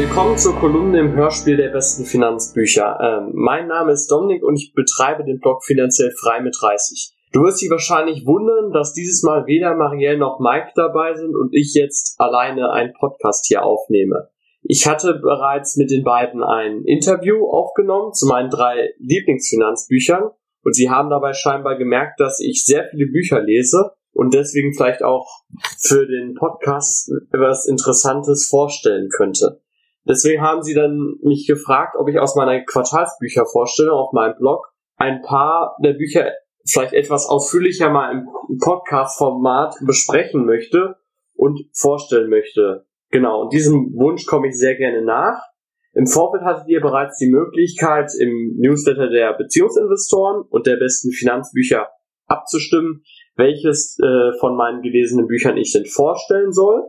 Willkommen zur Kolumne im Hörspiel der besten Finanzbücher. Ähm, mein Name ist Dominik und ich betreibe den Blog finanziell frei mit 30. Du wirst dich wahrscheinlich wundern, dass dieses Mal weder Marielle noch Mike dabei sind und ich jetzt alleine einen Podcast hier aufnehme. Ich hatte bereits mit den beiden ein Interview aufgenommen zu meinen drei Lieblingsfinanzbüchern und sie haben dabei scheinbar gemerkt, dass ich sehr viele Bücher lese und deswegen vielleicht auch für den Podcast etwas Interessantes vorstellen könnte. Deswegen haben sie dann mich gefragt, ob ich aus meiner Quartalsbücher vorstelle auf meinem Blog ein paar der Bücher vielleicht etwas ausführlicher mal im Podcast-Format besprechen möchte und vorstellen möchte. Genau, und diesem Wunsch komme ich sehr gerne nach. Im Vorfeld hattet ihr bereits die Möglichkeit, im Newsletter der Beziehungsinvestoren und der besten Finanzbücher abzustimmen, welches äh, von meinen gelesenen Büchern ich denn vorstellen soll.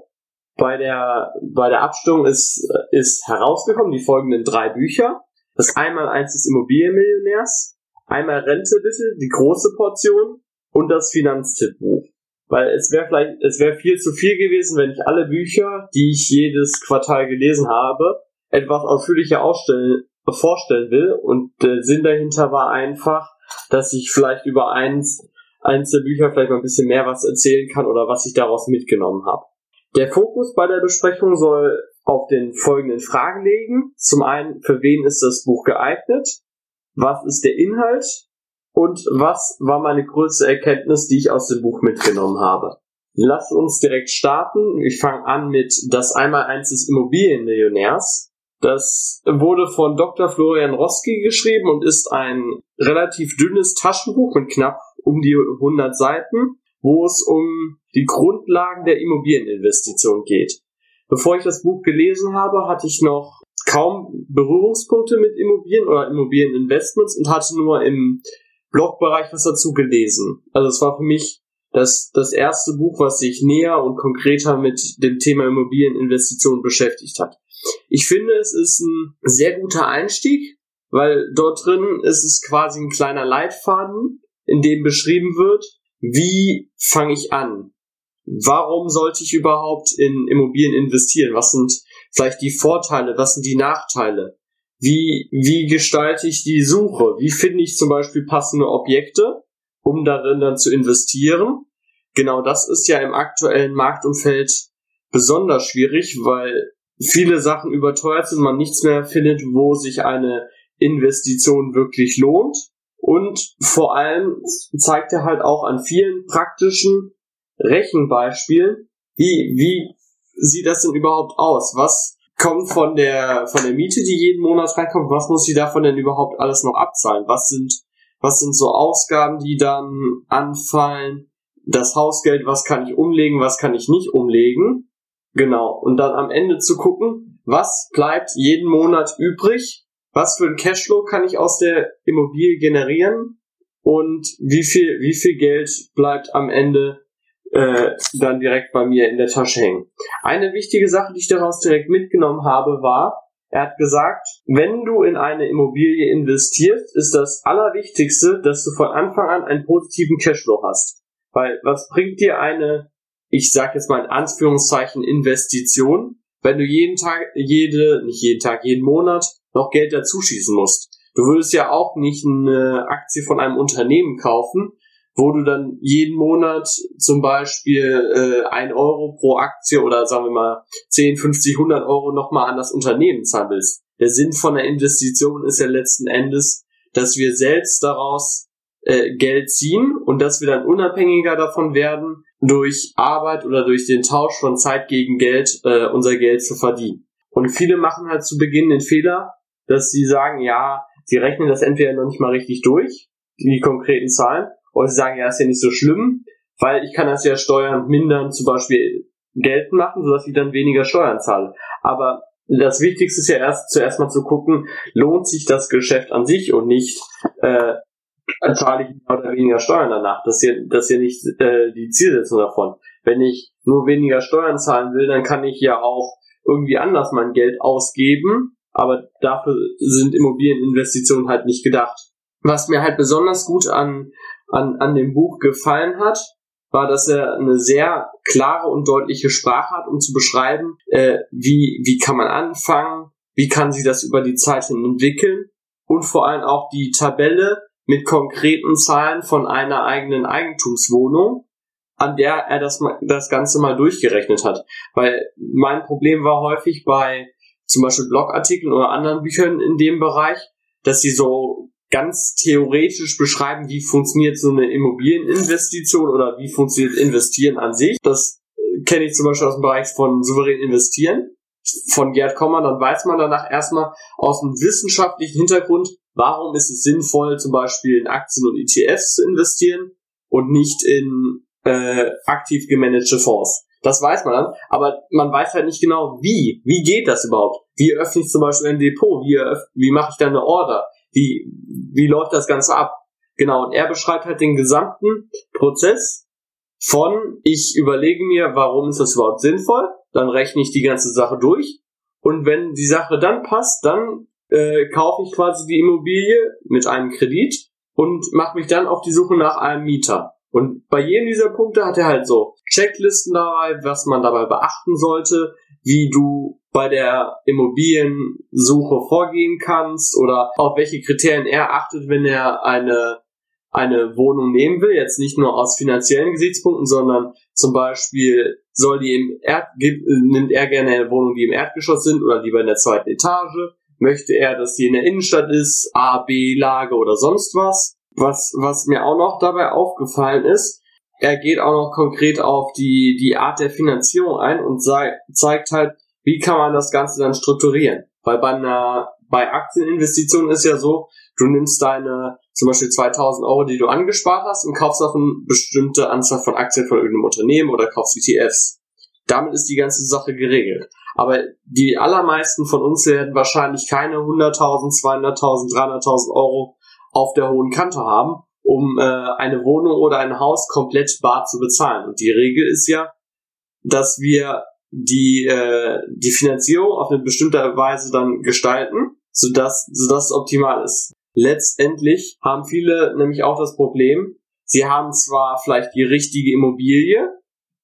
Bei der, bei der Abstimmung ist, ist herausgekommen die folgenden drei Bücher. Das einmal eins des Immobilienmillionärs, einmal Rente bitte, die große Portion und das Finanztippbuch. Weil es wäre vielleicht, es wäre viel zu viel gewesen, wenn ich alle Bücher, die ich jedes Quartal gelesen habe, etwas ausführlicher ausstellen, vorstellen will. Und der Sinn dahinter war einfach, dass ich vielleicht über eins, eins der Bücher vielleicht mal ein bisschen mehr was erzählen kann oder was ich daraus mitgenommen habe. Der Fokus bei der Besprechung soll auf den folgenden Fragen legen. Zum einen, für wen ist das Buch geeignet? Was ist der Inhalt? Und was war meine größte Erkenntnis, die ich aus dem Buch mitgenommen habe? Lass uns direkt starten. Ich fange an mit Das Einmal-Eins des Immobilienmillionärs. Das wurde von Dr. Florian Roski geschrieben und ist ein relativ dünnes Taschenbuch mit knapp um die 100 Seiten, wo es um die Grundlagen der Immobilieninvestition geht. Bevor ich das Buch gelesen habe, hatte ich noch kaum Berührungspunkte mit Immobilien oder Immobilieninvestments und hatte nur im Blogbereich was dazu gelesen. Also es war für mich das, das erste Buch, was sich näher und konkreter mit dem Thema Immobilieninvestition beschäftigt hat. Ich finde, es ist ein sehr guter Einstieg, weil dort drin ist es quasi ein kleiner Leitfaden, in dem beschrieben wird, wie fange ich an? Warum sollte ich überhaupt in Immobilien investieren? Was sind vielleicht die Vorteile? Was sind die Nachteile? Wie, wie gestalte ich die Suche? Wie finde ich zum Beispiel passende Objekte, um darin dann zu investieren? Genau das ist ja im aktuellen Marktumfeld besonders schwierig, weil viele Sachen überteuert sind, man nichts mehr findet, wo sich eine Investition wirklich lohnt. Und vor allem zeigt er halt auch an vielen praktischen Rechenbeispielen, wie, wie sieht das denn überhaupt aus? Was kommt von der, von der Miete, die jeden Monat reinkommt? Was muss sie davon denn überhaupt alles noch abzahlen? Was sind, was sind so Ausgaben, die dann anfallen? Das Hausgeld, was kann ich umlegen, was kann ich nicht umlegen? Genau. Und dann am Ende zu gucken, was bleibt jeden Monat übrig? Was für ein Cashflow kann ich aus der Immobilie generieren? Und wie viel, wie viel Geld bleibt am Ende äh, dann direkt bei mir in der Tasche hängen. Eine wichtige Sache, die ich daraus direkt mitgenommen habe, war, er hat gesagt, wenn du in eine Immobilie investierst, ist das Allerwichtigste, dass du von Anfang an einen positiven Cashflow hast. Weil was bringt dir eine, ich sag jetzt mal in Anführungszeichen, Investition, wenn du jeden Tag, jede, nicht jeden Tag, jeden Monat noch Geld dazuschießen musst? Du würdest ja auch nicht eine Aktie von einem Unternehmen kaufen, wo du dann jeden Monat zum Beispiel äh, ein Euro pro Aktie oder sagen wir mal 10, 50, 100 Euro nochmal an das Unternehmen zahlen willst. Der Sinn von der Investition ist ja letzten Endes, dass wir selbst daraus äh, Geld ziehen und dass wir dann unabhängiger davon werden, durch Arbeit oder durch den Tausch von Zeit gegen Geld äh, unser Geld zu verdienen. Und viele machen halt zu Beginn den Fehler, dass sie sagen, ja, sie rechnen das entweder noch nicht mal richtig durch, die konkreten Zahlen, oder sie sagen, ja, ist ja nicht so schlimm, weil ich kann das ja Steuern mindern, zum Beispiel Geld machen, sodass ich dann weniger Steuern zahle. Aber das Wichtigste ist ja erst zuerst mal zu gucken, lohnt sich das Geschäft an sich und nicht äh, zahle ich mehr oder weniger Steuern danach. Das ist ja, das ist ja nicht äh, die Zielsetzung davon. Wenn ich nur weniger Steuern zahlen will, dann kann ich ja auch irgendwie anders mein Geld ausgeben, aber dafür sind Immobilieninvestitionen halt nicht gedacht. Was mir halt besonders gut an an, an dem Buch gefallen hat, war, dass er eine sehr klare und deutliche Sprache hat, um zu beschreiben, äh, wie, wie kann man anfangen, wie kann sich das über die Zeit hin entwickeln und vor allem auch die Tabelle mit konkreten Zahlen von einer eigenen Eigentumswohnung, an der er das, das Ganze mal durchgerechnet hat. Weil mein Problem war häufig bei zum Beispiel Blogartikeln oder anderen Büchern in dem Bereich, dass sie so ganz theoretisch beschreiben, wie funktioniert so eine Immobilieninvestition oder wie funktioniert Investieren an sich. Das äh, kenne ich zum Beispiel aus dem Bereich von souverän investieren von Gerd Kommer, dann weiß man danach erstmal aus dem wissenschaftlichen Hintergrund, warum ist es sinnvoll, zum Beispiel in Aktien und ETFs zu investieren und nicht in äh, aktiv gemanagte Fonds. Das weiß man dann, aber man weiß halt nicht genau, wie. Wie geht das überhaupt? Wie öffne ich zum Beispiel ein Depot? Wie, wie mache ich da eine Order? Wie, wie läuft das Ganze ab? Genau, und er beschreibt halt den gesamten Prozess von, ich überlege mir, warum ist das überhaupt sinnvoll, dann rechne ich die ganze Sache durch und wenn die Sache dann passt, dann äh, kaufe ich quasi die Immobilie mit einem Kredit und mache mich dann auf die Suche nach einem Mieter. Und bei jedem dieser Punkte hat er halt so Checklisten dabei, was man dabei beachten sollte, wie du bei der Immobiliensuche vorgehen kannst oder auf welche Kriterien er achtet, wenn er eine eine Wohnung nehmen will, jetzt nicht nur aus finanziellen Gesichtspunkten, sondern zum Beispiel soll die im Erd, nimmt er gerne eine Wohnung, die im Erdgeschoss sind oder lieber in der zweiten Etage, möchte er, dass die in der Innenstadt ist, A, B, Lage oder sonst was. Was, was mir auch noch dabei aufgefallen ist, er geht auch noch konkret auf die, die Art der Finanzierung ein und sei, zeigt halt, wie kann man das Ganze dann strukturieren. Weil bei einer, bei Aktieninvestitionen ist ja so, du nimmst deine zum Beispiel 2000 Euro, die du angespart hast und kaufst auf eine bestimmte Anzahl von Aktien von irgendeinem Unternehmen oder kaufst ETFs. Damit ist die ganze Sache geregelt. Aber die allermeisten von uns werden wahrscheinlich keine 100.000, 200.000, 300.000 Euro auf der hohen Kante haben, um äh, eine Wohnung oder ein Haus komplett bar zu bezahlen. Und die Regel ist ja, dass wir die, äh, die Finanzierung auf eine bestimmte Weise dann gestalten, sodass, sodass es optimal ist. Letztendlich haben viele nämlich auch das Problem, sie haben zwar vielleicht die richtige Immobilie,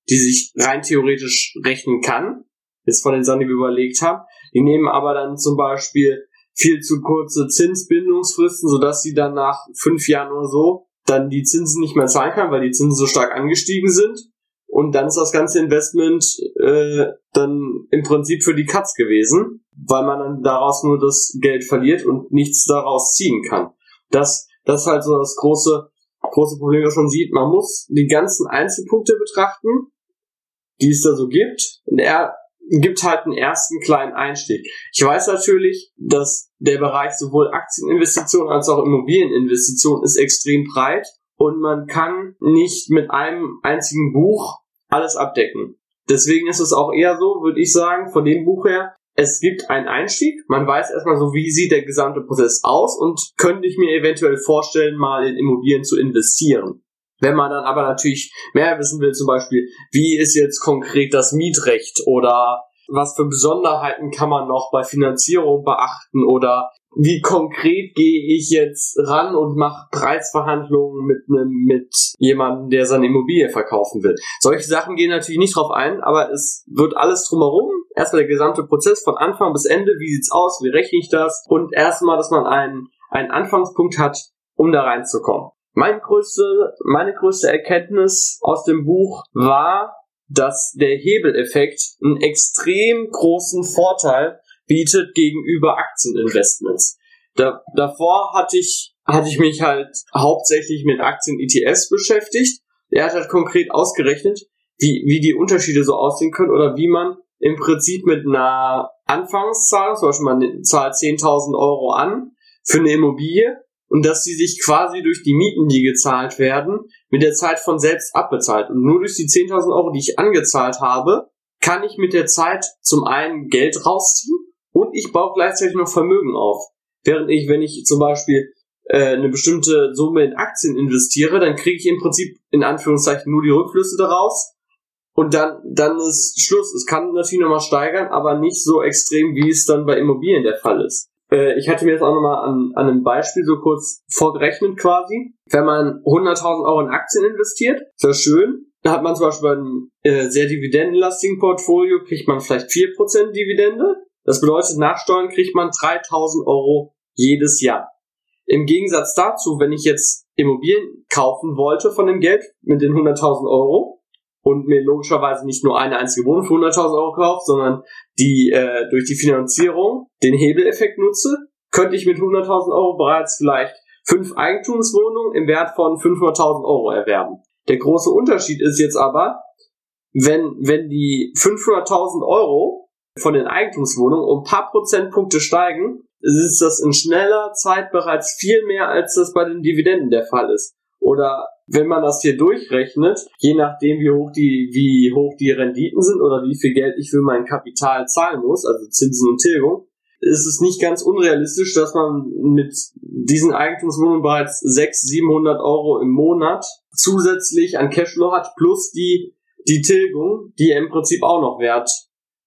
die sich rein theoretisch rechnen kann, ist von den Sachen, die wir überlegt haben, die nehmen aber dann zum Beispiel viel zu kurze Zinsbindungsfristen, sodass sie dann nach fünf Jahren oder so dann die Zinsen nicht mehr zahlen kann, weil die Zinsen so stark angestiegen sind. Und dann ist das ganze Investment äh, dann im Prinzip für die Katz gewesen, weil man dann daraus nur das Geld verliert und nichts daraus ziehen kann. Das, das ist halt so das große, große Problem, das man sieht. Man muss die ganzen Einzelpunkte betrachten, die es da so gibt. Und er gibt halt einen ersten kleinen Einstieg. Ich weiß natürlich, dass der Bereich sowohl Aktieninvestitionen als auch Immobilieninvestitionen ist extrem breit und man kann nicht mit einem einzigen Buch alles abdecken. Deswegen ist es auch eher so, würde ich sagen, von dem Buch her, es gibt einen Einstieg, man weiß erstmal so, wie sieht der gesamte Prozess aus und könnte ich mir eventuell vorstellen, mal in Immobilien zu investieren. Wenn man dann aber natürlich mehr wissen will, zum Beispiel, wie ist jetzt konkret das Mietrecht oder was für Besonderheiten kann man noch bei Finanzierung beachten oder wie konkret gehe ich jetzt ran und mache Preisverhandlungen mit einem mit jemandem, der seine Immobilie verkaufen will. Solche Sachen gehen natürlich nicht drauf ein, aber es wird alles drumherum. Erstmal der gesamte Prozess von Anfang bis Ende. Wie sieht's aus? Wie rechne ich das? Und erstmal, dass man einen, einen Anfangspunkt hat, um da reinzukommen. Meine größte, meine größte Erkenntnis aus dem Buch war, dass der Hebeleffekt einen extrem großen Vorteil bietet gegenüber Aktieninvestments. Da, davor hatte ich, hatte ich mich halt hauptsächlich mit Aktien-ETFs beschäftigt. Er hat halt konkret ausgerechnet, wie, wie die Unterschiede so aussehen können oder wie man im Prinzip mit einer Anfangszahl, zum Beispiel man zahlt 10.000 Euro an für eine Immobilie und dass sie sich quasi durch die Mieten, die gezahlt werden, mit der Zeit von selbst abbezahlt. Und nur durch die 10.000 Euro, die ich angezahlt habe, kann ich mit der Zeit zum einen Geld rausziehen und ich baue gleichzeitig noch Vermögen auf. Während ich, wenn ich zum Beispiel äh, eine bestimmte Summe in Aktien investiere, dann kriege ich im Prinzip in Anführungszeichen nur die Rückflüsse daraus und dann, dann ist Schluss. Es kann natürlich nochmal steigern, aber nicht so extrem, wie es dann bei Immobilien der Fall ist. Äh, ich hatte mir jetzt auch nochmal an, an einem Beispiel so kurz vorgerechnet quasi. Wenn man 100.000 Euro in Aktien investiert, ist das schön, hat man zum Beispiel ein äh, sehr dividendenlastigen Portfolio, kriegt man vielleicht 4% Dividende. Das bedeutet, nach Steuern kriegt man 3000 Euro jedes Jahr. Im Gegensatz dazu, wenn ich jetzt Immobilien kaufen wollte von dem Geld mit den 100.000 Euro und mir logischerweise nicht nur eine einzige Wohnung für 100.000 Euro kaufe, sondern die äh, durch die Finanzierung den Hebeleffekt nutze, könnte ich mit 100.000 Euro bereits vielleicht fünf Eigentumswohnungen im Wert von 500.000 Euro erwerben. Der große Unterschied ist jetzt aber, wenn, wenn die 500.000 Euro von den Eigentumswohnungen um ein paar Prozentpunkte steigen, ist das in schneller Zeit bereits viel mehr, als das bei den Dividenden der Fall ist. Oder wenn man das hier durchrechnet, je nachdem wie hoch die, wie hoch die Renditen sind oder wie viel Geld ich für mein Kapital zahlen muss, also Zinsen und Tilgung, ist es nicht ganz unrealistisch, dass man mit diesen Eigentumswohnungen bereits 600, 700 Euro im Monat zusätzlich an Cashflow hat, plus die, die Tilgung, die im Prinzip auch noch wert,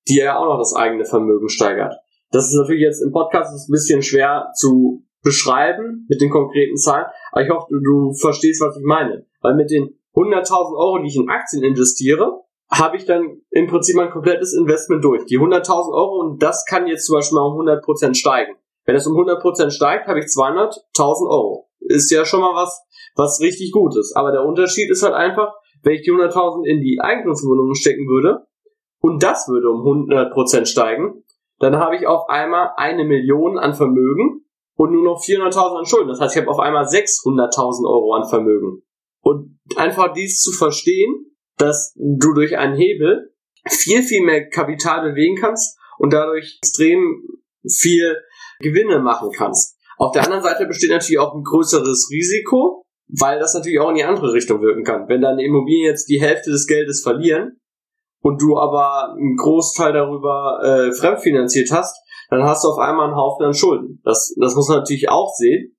die ja auch noch das eigene Vermögen steigert. Das ist natürlich jetzt im Podcast ein bisschen schwer zu beschreiben mit den konkreten Zahlen, aber ich hoffe, du verstehst, was ich meine. Weil mit den 100.000 Euro, die ich in Aktien investiere, habe ich dann im Prinzip mein komplettes Investment durch. Die 100.000 Euro und das kann jetzt zum Beispiel mal um 100% steigen. Wenn es um 100% steigt, habe ich 200.000 Euro. Ist ja schon mal was, was richtig gut ist. Aber der Unterschied ist halt einfach, wenn ich die 100.000 in die Eigentumswohnungen stecken würde und das würde um 100% steigen, dann habe ich auf einmal eine Million an Vermögen und nur noch 400.000 an Schulden. Das heißt, ich habe auf einmal 600.000 Euro an Vermögen. Und einfach dies zu verstehen, dass du durch einen Hebel viel, viel mehr Kapital bewegen kannst und dadurch extrem viel Gewinne machen kannst. Auf der anderen Seite besteht natürlich auch ein größeres Risiko, weil das natürlich auch in die andere Richtung wirken kann. Wenn deine Immobilien jetzt die Hälfte des Geldes verlieren, und du aber einen Großteil darüber äh, fremdfinanziert hast, dann hast du auf einmal einen Haufen an Schulden. Das, das muss man natürlich auch sehen,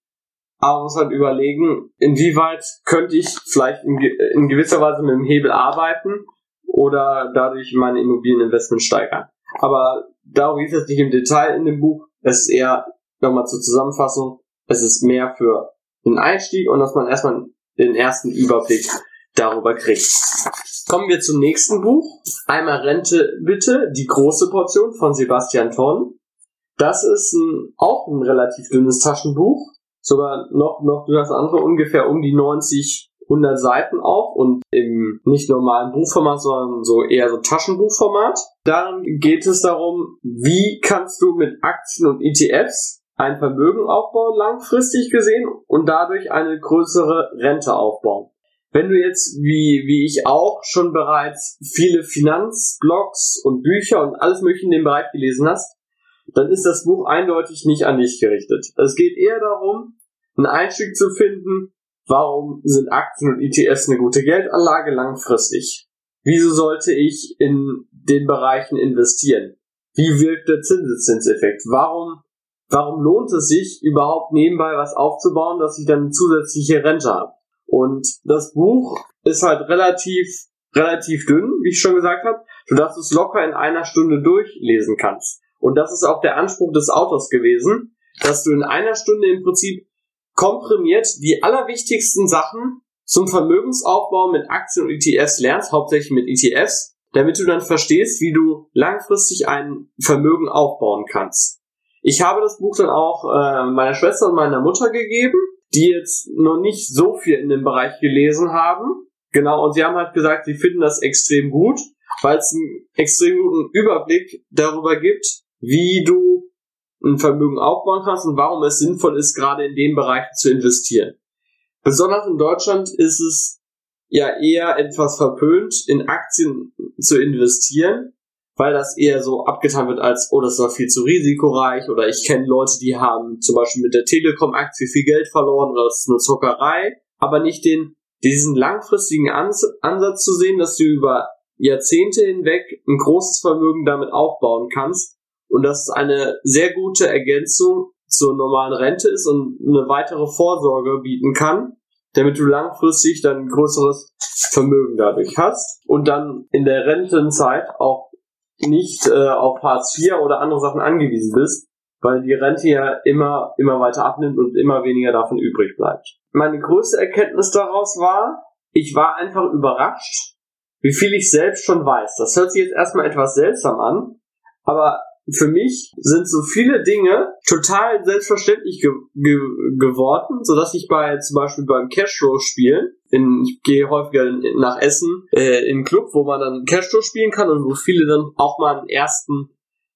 aber man muss halt überlegen, inwieweit könnte ich vielleicht in, in gewisser Weise mit dem Hebel arbeiten oder dadurch meine Immobilieninvestment steigern. Aber darum geht es nicht im Detail in dem Buch. Es ist eher, nochmal zur Zusammenfassung, es ist mehr für den Einstieg und dass man erstmal den ersten Überblick darüber kriegt. Kommen wir zum nächsten Buch. Einmal Rente bitte, die große Portion von Sebastian Thorn. Das ist ein, auch ein relativ dünnes Taschenbuch. Sogar noch, noch das andere ungefähr um die 90, 100 Seiten auch und im nicht normalen Buchformat, sondern so eher so Taschenbuchformat. Darin geht es darum, wie kannst du mit Aktien und ETFs ein Vermögen aufbauen, langfristig gesehen, und dadurch eine größere Rente aufbauen. Wenn du jetzt, wie, wie ich auch, schon bereits viele Finanzblogs und Bücher und alles mögliche in dem Bereich gelesen hast, dann ist das Buch eindeutig nicht an dich gerichtet. Es geht eher darum, einen Einstieg zu finden, warum sind Aktien und ETFs eine gute Geldanlage langfristig? Wieso sollte ich in den Bereichen investieren? Wie wirkt der Zinseszinseffekt? Warum, warum lohnt es sich überhaupt nebenbei was aufzubauen, dass ich dann zusätzliche Rente habe? Und das Buch ist halt relativ, relativ dünn, wie ich schon gesagt habe, sodass du es locker in einer Stunde durchlesen kannst. Und das ist auch der Anspruch des Autors gewesen, dass du in einer Stunde im Prinzip komprimiert die allerwichtigsten Sachen zum Vermögensaufbau mit Aktien und ETFs lernst, hauptsächlich mit ETFs, damit du dann verstehst, wie du langfristig ein Vermögen aufbauen kannst. Ich habe das Buch dann auch äh, meiner Schwester und meiner Mutter gegeben die jetzt noch nicht so viel in dem Bereich gelesen haben. Genau, und sie haben halt gesagt, sie finden das extrem gut, weil es einen extrem guten Überblick darüber gibt, wie du ein Vermögen aufbauen kannst und warum es sinnvoll ist, gerade in dem Bereich zu investieren. Besonders in Deutschland ist es ja eher etwas verpönt, in Aktien zu investieren, weil das eher so abgetan wird als, oh, das war viel zu risikoreich oder ich kenne Leute, die haben zum Beispiel mit der Telekom-Aktie viel Geld verloren oder das ist eine Zockerei, aber nicht den, diesen langfristigen Ansatz zu sehen, dass du über Jahrzehnte hinweg ein großes Vermögen damit aufbauen kannst und dass es eine sehr gute Ergänzung zur normalen Rente ist und eine weitere Vorsorge bieten kann, damit du langfristig dann ein größeres Vermögen dadurch hast und dann in der Rentenzeit auch nicht äh, auf Hartz IV oder andere Sachen angewiesen bist, weil die Rente ja immer, immer weiter abnimmt und immer weniger davon übrig bleibt. Meine größte Erkenntnis daraus war, ich war einfach überrascht, wie viel ich selbst schon weiß. Das hört sich jetzt erstmal etwas seltsam an, aber für mich sind so viele Dinge total selbstverständlich ge ge geworden, so dass ich bei zum Beispiel beim Cashflow spielen, in, ich gehe häufiger nach Essen äh, in einen Club, wo man dann Cashflow spielen kann und wo viele dann auch mal einen ersten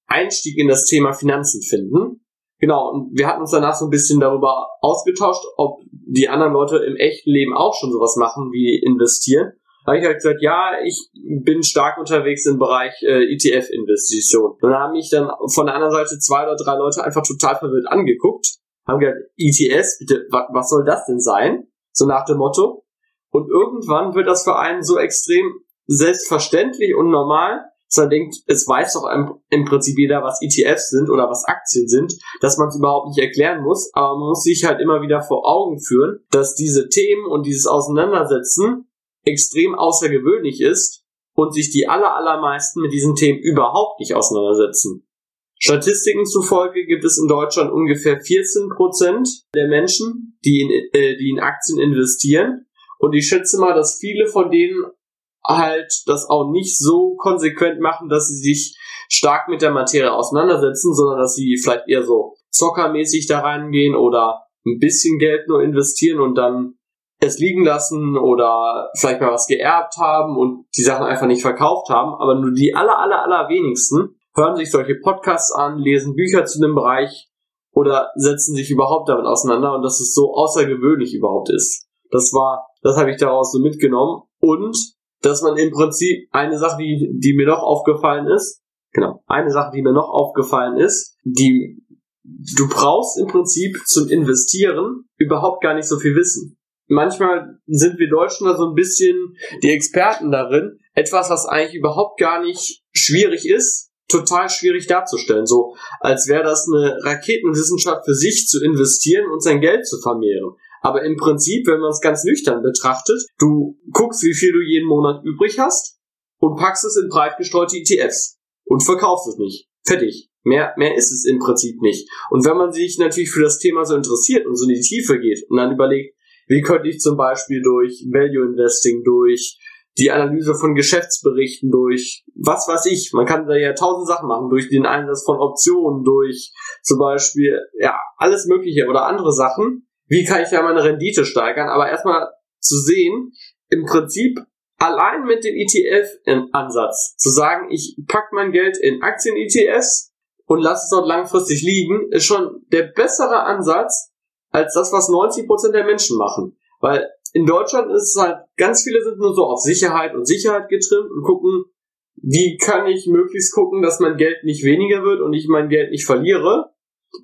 Einstieg in das Thema Finanzen finden. Genau, und wir hatten uns danach so ein bisschen darüber ausgetauscht, ob die anderen Leute im echten Leben auch schon sowas machen wie investieren habe ich halt gesagt, ja, ich bin stark unterwegs im Bereich äh, ETF-Investition. Und dann haben mich dann von der anderen Seite zwei oder drei Leute einfach total verwirrt angeguckt, haben gesagt, ETS, bitte, wa was soll das denn sein? So nach dem Motto. Und irgendwann wird das für einen so extrem selbstverständlich und normal, dass man denkt, es weiß doch im, im Prinzip jeder, was ETFs sind oder was Aktien sind, dass man es überhaupt nicht erklären muss, aber man muss sich halt immer wieder vor Augen führen, dass diese Themen und dieses Auseinandersetzen extrem außergewöhnlich ist und sich die aller, allermeisten mit diesen Themen überhaupt nicht auseinandersetzen. Statistiken zufolge gibt es in Deutschland ungefähr 14 Prozent der Menschen, die in, äh, die in Aktien investieren. Und ich schätze mal, dass viele von denen halt das auch nicht so konsequent machen, dass sie sich stark mit der Materie auseinandersetzen, sondern dass sie vielleicht eher so zockermäßig da reingehen oder ein bisschen Geld nur investieren und dann es liegen lassen oder vielleicht mal was geerbt haben und die Sachen einfach nicht verkauft haben, aber nur die aller, aller, aller wenigsten hören sich solche Podcasts an, lesen Bücher zu dem Bereich oder setzen sich überhaupt damit auseinander. Und dass es so außergewöhnlich überhaupt ist. Das war, das habe ich daraus so mitgenommen. Und dass man im Prinzip eine Sache, die, die mir noch aufgefallen ist, genau, eine Sache, die mir noch aufgefallen ist, die du brauchst im Prinzip zum Investieren überhaupt gar nicht so viel Wissen manchmal sind wir Deutschen da so ein bisschen die Experten darin, etwas, was eigentlich überhaupt gar nicht schwierig ist, total schwierig darzustellen. So, als wäre das eine Raketenwissenschaft für sich zu investieren und sein Geld zu vermehren. Aber im Prinzip, wenn man es ganz nüchtern betrachtet, du guckst, wie viel du jeden Monat übrig hast und packst es in breit gestreute ETFs und verkaufst es nicht. Fertig. Mehr, mehr ist es im Prinzip nicht. Und wenn man sich natürlich für das Thema so interessiert und so in die Tiefe geht und dann überlegt, wie könnte ich zum Beispiel durch Value Investing, durch die Analyse von Geschäftsberichten, durch was weiß ich, man kann da ja tausend Sachen machen, durch den Einsatz von Optionen, durch zum Beispiel, ja, alles Mögliche oder andere Sachen. Wie kann ich ja meine Rendite steigern? Aber erstmal zu sehen, im Prinzip allein mit dem ETF-Ansatz zu sagen, ich pack mein Geld in Aktien-ETFs und lasse es dort langfristig liegen, ist schon der bessere Ansatz, als das, was 90% der Menschen machen. Weil in Deutschland ist es halt, ganz viele sind nur so auf Sicherheit und Sicherheit getrimmt und gucken, wie kann ich möglichst gucken, dass mein Geld nicht weniger wird und ich mein Geld nicht verliere,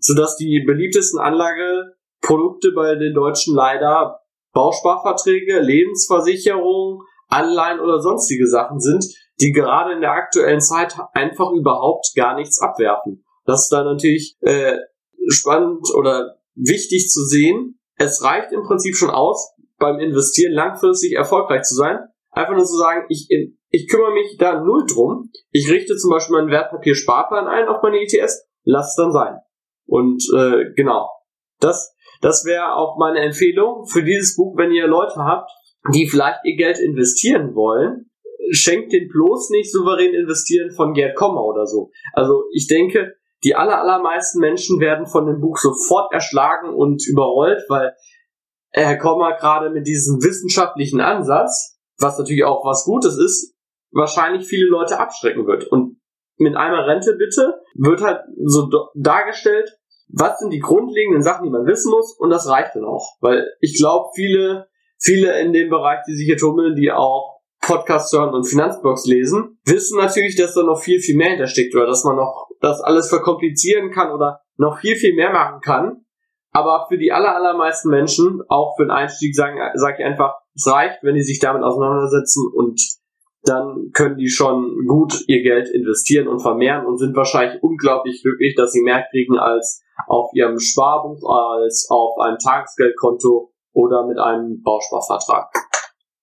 sodass die beliebtesten Anlageprodukte bei den Deutschen leider Bausparverträge, Lebensversicherung, Anleihen oder sonstige Sachen sind, die gerade in der aktuellen Zeit einfach überhaupt gar nichts abwerfen. Das ist dann natürlich äh, spannend oder wichtig zu sehen, es reicht im Prinzip schon aus, beim Investieren langfristig erfolgreich zu sein. Einfach nur zu sagen, ich, ich kümmere mich da null drum. Ich richte zum Beispiel meinen Wertpapier-Sparplan ein auf meine ETS, lass es dann sein. Und äh, genau, das, das wäre auch meine Empfehlung für dieses Buch, wenn ihr Leute habt, die vielleicht ihr Geld investieren wollen, schenkt den bloß nicht souverän investieren von Gerd Kommer oder so. Also ich denke, die aller, allermeisten Menschen werden von dem Buch sofort erschlagen und überrollt, weil Herr Kommer gerade mit diesem wissenschaftlichen Ansatz, was natürlich auch was Gutes ist, wahrscheinlich viele Leute abschrecken wird. Und mit einmal Rente bitte wird halt so dargestellt, was sind die grundlegenden Sachen, die man wissen muss, und das reicht dann auch. Weil ich glaube, viele, viele in dem Bereich, die sich hier tummeln, die auch Podcast hören und Finanzblogs lesen, wissen natürlich, dass da noch viel, viel mehr hintersteckt oder dass man noch das alles verkomplizieren kann oder noch viel, viel mehr machen kann. Aber für die aller, allermeisten Menschen, auch für den Einstieg, sagen, sage ich einfach, es reicht, wenn die sich damit auseinandersetzen und dann können die schon gut ihr Geld investieren und vermehren und sind wahrscheinlich unglaublich glücklich, dass sie mehr kriegen als auf ihrem Sparbuch, als auf einem Tagesgeldkonto oder mit einem Bausparvertrag.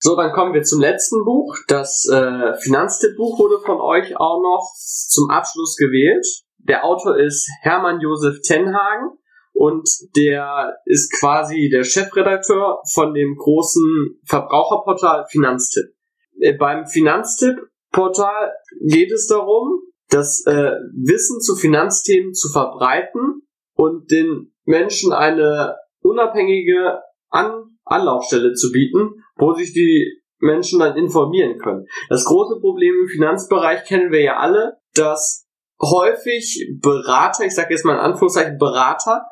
So, dann kommen wir zum letzten Buch. Das äh, Finanztippbuch wurde von euch auch noch zum Abschluss gewählt. Der Autor ist Hermann Josef Tenhagen und der ist quasi der Chefredakteur von dem großen Verbraucherportal Finanztipp. äh, beim Finanztipp-Portal geht es darum, das äh, Wissen zu Finanzthemen zu verbreiten und den Menschen eine unabhängige An Anlaufstelle zu bieten, wo sich die Menschen dann informieren können. Das große Problem im Finanzbereich kennen wir ja alle, dass häufig Berater, ich sage jetzt mal in Anführungszeichen Berater,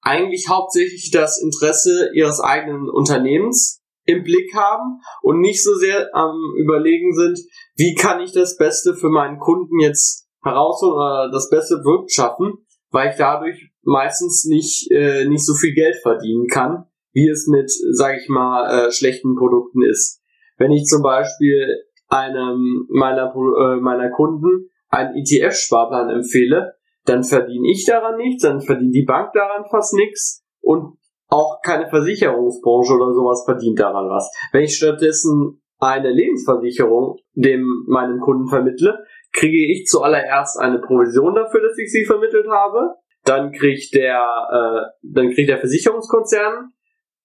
eigentlich hauptsächlich das Interesse ihres eigenen Unternehmens im Blick haben und nicht so sehr am überlegen sind, wie kann ich das Beste für meinen Kunden jetzt herausholen oder das Beste wirtschaften, weil ich dadurch meistens nicht, äh, nicht so viel Geld verdienen kann, wie es mit, sage ich mal, äh, schlechten Produkten ist. Wenn ich zum Beispiel einem meiner, äh, meiner Kunden einen ETF-Sparplan empfehle, dann verdiene ich daran nichts, dann verdient die Bank daran fast nichts und auch keine Versicherungsbranche oder sowas verdient daran was. Wenn ich stattdessen eine Lebensversicherung dem meinem Kunden vermittle, kriege ich zuallererst eine Provision dafür, dass ich sie vermittelt habe. Dann kriegt der, äh, dann kriegt der Versicherungskonzern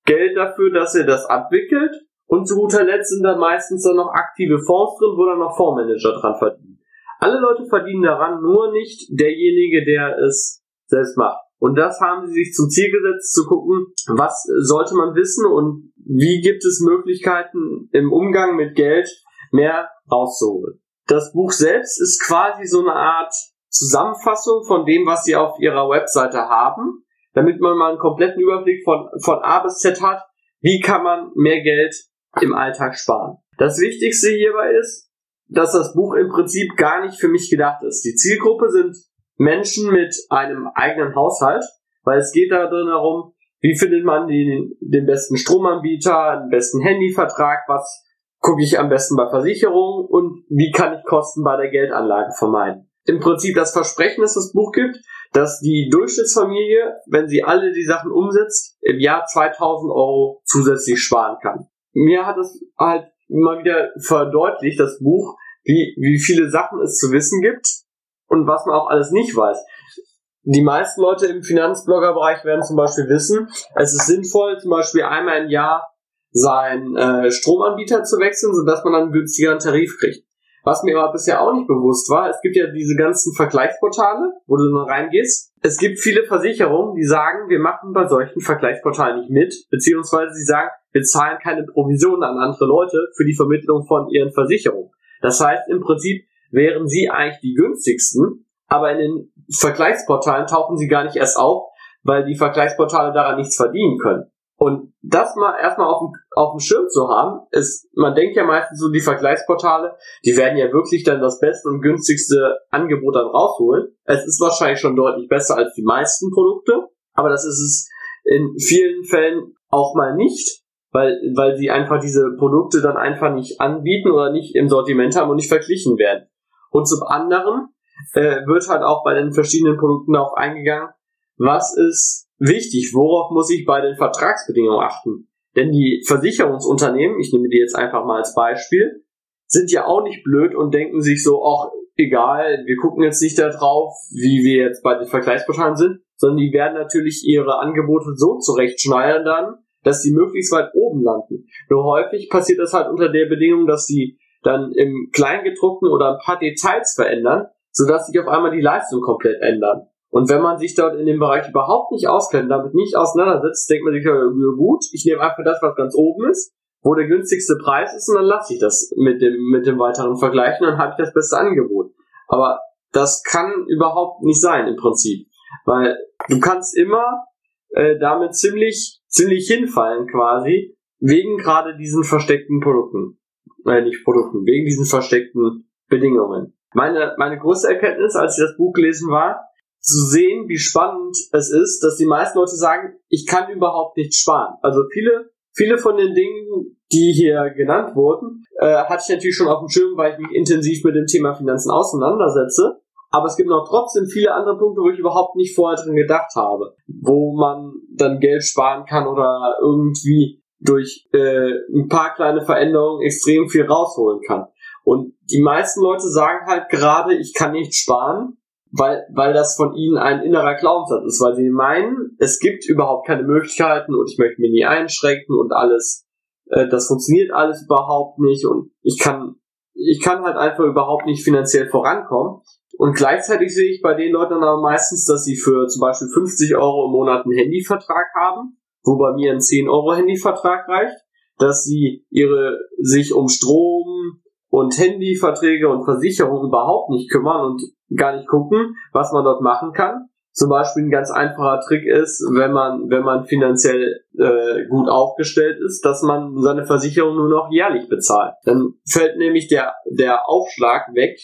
Geld dafür, dass er das abwickelt. Und zu guter Letzt sind da meistens dann noch aktive Fonds drin, wo dann noch Fondsmanager dran verdienen. Alle Leute verdienen daran, nur nicht derjenige, der es selbst macht. Und das haben sie sich zum Ziel gesetzt, zu gucken, was sollte man wissen und wie gibt es Möglichkeiten im Umgang mit Geld mehr rauszuholen. Das Buch selbst ist quasi so eine Art Zusammenfassung von dem, was sie auf ihrer Webseite haben, damit man mal einen kompletten Überblick von, von A bis Z hat, wie kann man mehr Geld im Alltag sparen. Das Wichtigste hierbei ist, dass das Buch im Prinzip gar nicht für mich gedacht ist. Die Zielgruppe sind Menschen mit einem eigenen Haushalt, weil es geht da drin darum, wie findet man den, den besten Stromanbieter, den besten Handyvertrag, was gucke ich am besten bei Versicherungen und wie kann ich Kosten bei der Geldanlage vermeiden. Im Prinzip das Versprechen, das das Buch gibt, dass die Durchschnittsfamilie, wenn sie alle die Sachen umsetzt, im Jahr 2000 Euro zusätzlich sparen kann. Mir hat es halt mal wieder verdeutlicht, das Buch, wie, wie viele Sachen es zu wissen gibt und was man auch alles nicht weiß. Die meisten Leute im Finanzbloggerbereich werden zum Beispiel wissen, es ist sinnvoll, zum Beispiel einmal im Jahr seinen äh, Stromanbieter zu wechseln, sodass man dann einen günstigeren Tarif kriegt. Was mir aber bisher auch nicht bewusst war, es gibt ja diese ganzen Vergleichsportale, wo du dann reingehst. Es gibt viele Versicherungen, die sagen, wir machen bei solchen Vergleichsportalen nicht mit, beziehungsweise sie sagen, wir zahlen keine Provisionen an andere Leute für die Vermittlung von ihren Versicherungen. Das heißt, im Prinzip wären sie eigentlich die günstigsten, aber in den Vergleichsportalen tauchen sie gar nicht erst auf, weil die Vergleichsportale daran nichts verdienen können. Und das mal erstmal auf dem, auf dem Schirm zu haben, ist, man denkt ja meistens so, die Vergleichsportale, die werden ja wirklich dann das beste und günstigste Angebot dann rausholen. Es ist wahrscheinlich schon deutlich besser als die meisten Produkte, aber das ist es in vielen Fällen auch mal nicht, weil, weil sie einfach diese Produkte dann einfach nicht anbieten oder nicht im Sortiment haben und nicht verglichen werden. Und zum anderen äh, wird halt auch bei den verschiedenen Produkten darauf eingegangen, was ist wichtig, worauf muss ich bei den Vertragsbedingungen achten? Denn die Versicherungsunternehmen, ich nehme die jetzt einfach mal als Beispiel, sind ja auch nicht blöd und denken sich so, ach, egal, wir gucken jetzt nicht darauf, wie wir jetzt bei den Vergleichsportalen sind, sondern die werden natürlich ihre Angebote so zurechtschneiden dann, dass sie möglichst weit oben landen. Nur häufig passiert das halt unter der Bedingung, dass sie dann im Kleingedruckten oder ein paar Details verändern, sodass sich auf einmal die Leistung komplett ändern. Und wenn man sich dort in dem Bereich überhaupt nicht auskennt, damit nicht auseinandersetzt, denkt man sich, ja, gut, ich nehme einfach das, was ganz oben ist, wo der günstigste Preis ist, und dann lasse ich das mit dem, mit dem weiteren vergleichen, dann habe ich das beste Angebot. Aber das kann überhaupt nicht sein im Prinzip. Weil du kannst immer äh, damit ziemlich, ziemlich hinfallen quasi, wegen gerade diesen versteckten Produkten. Äh, nicht Produkten, wegen diesen versteckten Bedingungen. Meine, meine größte Erkenntnis, als ich das Buch gelesen war, zu sehen, wie spannend es ist, dass die meisten Leute sagen, ich kann überhaupt nicht sparen. Also viele, viele von den Dingen, die hier genannt wurden, äh, hatte ich natürlich schon auf dem Schirm, weil ich mich intensiv mit dem Thema Finanzen auseinandersetze. Aber es gibt noch trotzdem viele andere Punkte, wo ich überhaupt nicht vorher drin gedacht habe, wo man dann Geld sparen kann oder irgendwie durch äh, ein paar kleine Veränderungen extrem viel rausholen kann. Und die meisten Leute sagen halt gerade, ich kann nicht sparen, weil, weil das von ihnen ein innerer Glaubenssatz ist, weil sie meinen, es gibt überhaupt keine Möglichkeiten und ich möchte mir nie einschränken und alles äh, das funktioniert alles überhaupt nicht und ich kann, ich kann halt einfach überhaupt nicht finanziell vorankommen. Und gleichzeitig sehe ich bei den Leuten aber meistens, dass sie für zum Beispiel 50 Euro im Monat einen Handyvertrag haben, wo bei mir ein 10 Euro Handyvertrag reicht, dass sie ihre, sich um Strom und Handyverträge und Versicherungen überhaupt nicht kümmern und gar nicht gucken, was man dort machen kann. Zum Beispiel ein ganz einfacher Trick ist, wenn man, wenn man finanziell äh, gut aufgestellt ist, dass man seine Versicherung nur noch jährlich bezahlt. Dann fällt nämlich der, der Aufschlag weg,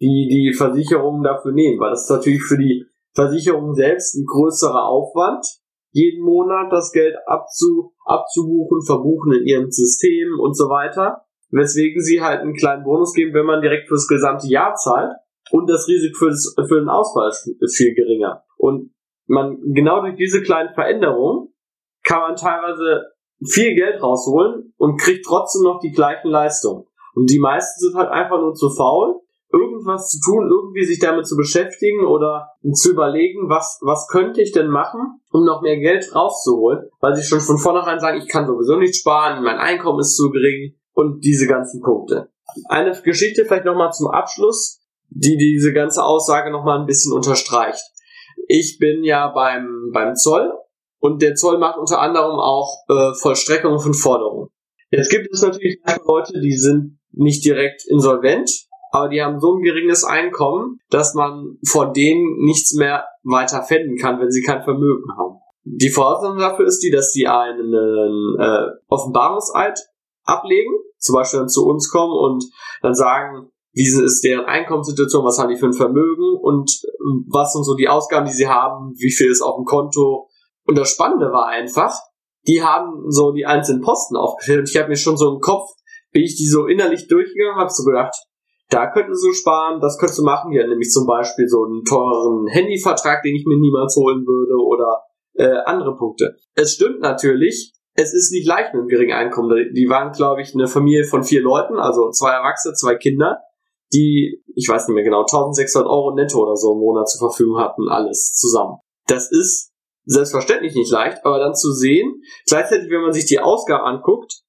die die Versicherungen dafür nehmen, weil das ist natürlich für die Versicherung selbst ein größerer Aufwand, jeden Monat das Geld abzu, abzubuchen, verbuchen in ihrem System und so weiter. Weswegen sie halt einen kleinen Bonus geben, wenn man direkt fürs gesamte Jahr zahlt und das Risiko für, das, für den Ausfall ist viel geringer. Und man, genau durch diese kleinen Veränderungen kann man teilweise viel Geld rausholen und kriegt trotzdem noch die gleichen Leistungen. Und die meisten sind halt einfach nur zu faul, irgendwas zu tun, irgendwie sich damit zu beschäftigen oder zu überlegen, was, was könnte ich denn machen, um noch mehr Geld rauszuholen, weil sie schon von vornherein sagen, ich kann sowieso nicht sparen, mein Einkommen ist zu gering und diese ganzen Punkte. Eine Geschichte vielleicht nochmal zum Abschluss die diese ganze Aussage nochmal ein bisschen unterstreicht. Ich bin ja beim, beim Zoll und der Zoll macht unter anderem auch äh, Vollstreckung von Forderungen. Jetzt gibt es natürlich Leute, die sind nicht direkt insolvent, aber die haben so ein geringes Einkommen, dass man vor denen nichts mehr weiter fänden kann, wenn sie kein Vermögen haben. Die Voraussetzung dafür ist die, dass sie einen äh, Offenbarungseid ablegen, zum Beispiel dann zu uns kommen und dann sagen, wie ist deren Einkommenssituation, was haben die für ein Vermögen und ähm, was sind so die Ausgaben, die sie haben, wie viel ist auf dem Konto. Und das Spannende war einfach, die haben so die einzelnen Posten aufgestellt und ich habe mir schon so im Kopf, bin ich die so innerlich durchgegangen, habe so gedacht, da könntest du sparen, das könntest du machen, ja, nämlich zum Beispiel so einen teureren Handyvertrag, den ich mir niemals holen würde oder äh, andere Punkte. Es stimmt natürlich, es ist nicht leicht mit einem geringen Einkommen. Die waren, glaube ich, eine Familie von vier Leuten, also zwei Erwachsene, zwei Kinder die, ich weiß nicht mehr genau, 1600 Euro netto oder so im Monat zur Verfügung hatten, alles zusammen. Das ist selbstverständlich nicht leicht, aber dann zu sehen, gleichzeitig, wenn man sich die Ausgaben anguckt,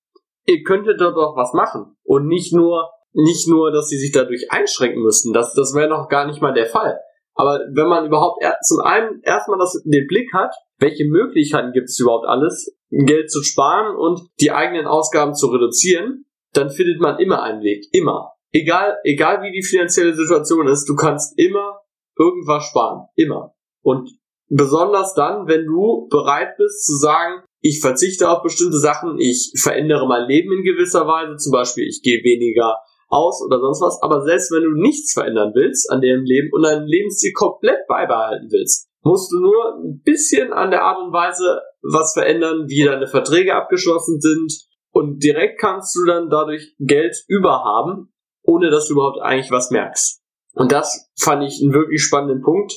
ihr könntet dort auch was machen. Und nicht nur, nicht nur, dass sie sich dadurch einschränken müssten. Das, das wäre noch gar nicht mal der Fall. Aber wenn man überhaupt er, zum einen erstmal das, den Blick hat, welche Möglichkeiten gibt es überhaupt alles, Geld zu sparen und die eigenen Ausgaben zu reduzieren, dann findet man immer einen Weg. Immer egal, egal wie die finanzielle Situation ist, du kannst immer irgendwas sparen. Immer. Und besonders dann, wenn du bereit bist zu sagen, ich verzichte auf bestimmte Sachen, ich verändere mein Leben in gewisser Weise, zum Beispiel ich gehe weniger aus oder sonst was, aber selbst wenn du nichts verändern willst an deinem Leben und deinen Lebensstil komplett beibehalten willst, musst du nur ein bisschen an der Art und Weise was verändern, wie deine Verträge abgeschlossen sind und direkt kannst du dann dadurch Geld überhaben ohne dass du überhaupt eigentlich was merkst. Und das fand ich einen wirklich spannenden Punkt,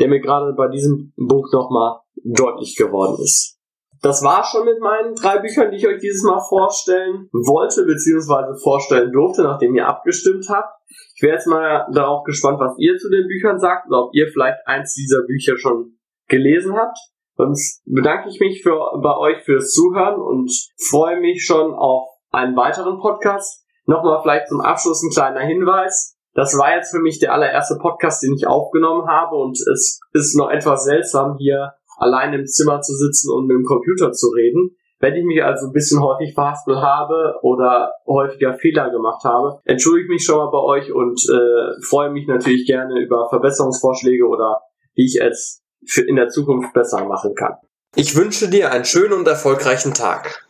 der mir gerade bei diesem Buch nochmal deutlich geworden ist. Das war schon mit meinen drei Büchern, die ich euch dieses Mal vorstellen wollte, beziehungsweise vorstellen durfte, nachdem ihr abgestimmt habt. Ich wäre jetzt mal darauf gespannt, was ihr zu den Büchern sagt oder ob ihr vielleicht eins dieser Bücher schon gelesen habt. Sonst bedanke ich mich für, bei euch fürs Zuhören und freue mich schon auf einen weiteren Podcast. Nochmal vielleicht zum Abschluss ein kleiner Hinweis. Das war jetzt für mich der allererste Podcast, den ich aufgenommen habe und es ist noch etwas seltsam, hier allein im Zimmer zu sitzen und mit dem Computer zu reden. Wenn ich mich also ein bisschen häufig verhaspelt habe oder häufiger Fehler gemacht habe, entschuldige ich mich schon mal bei euch und äh, freue mich natürlich gerne über Verbesserungsvorschläge oder wie ich es in der Zukunft besser machen kann. Ich wünsche dir einen schönen und erfolgreichen Tag.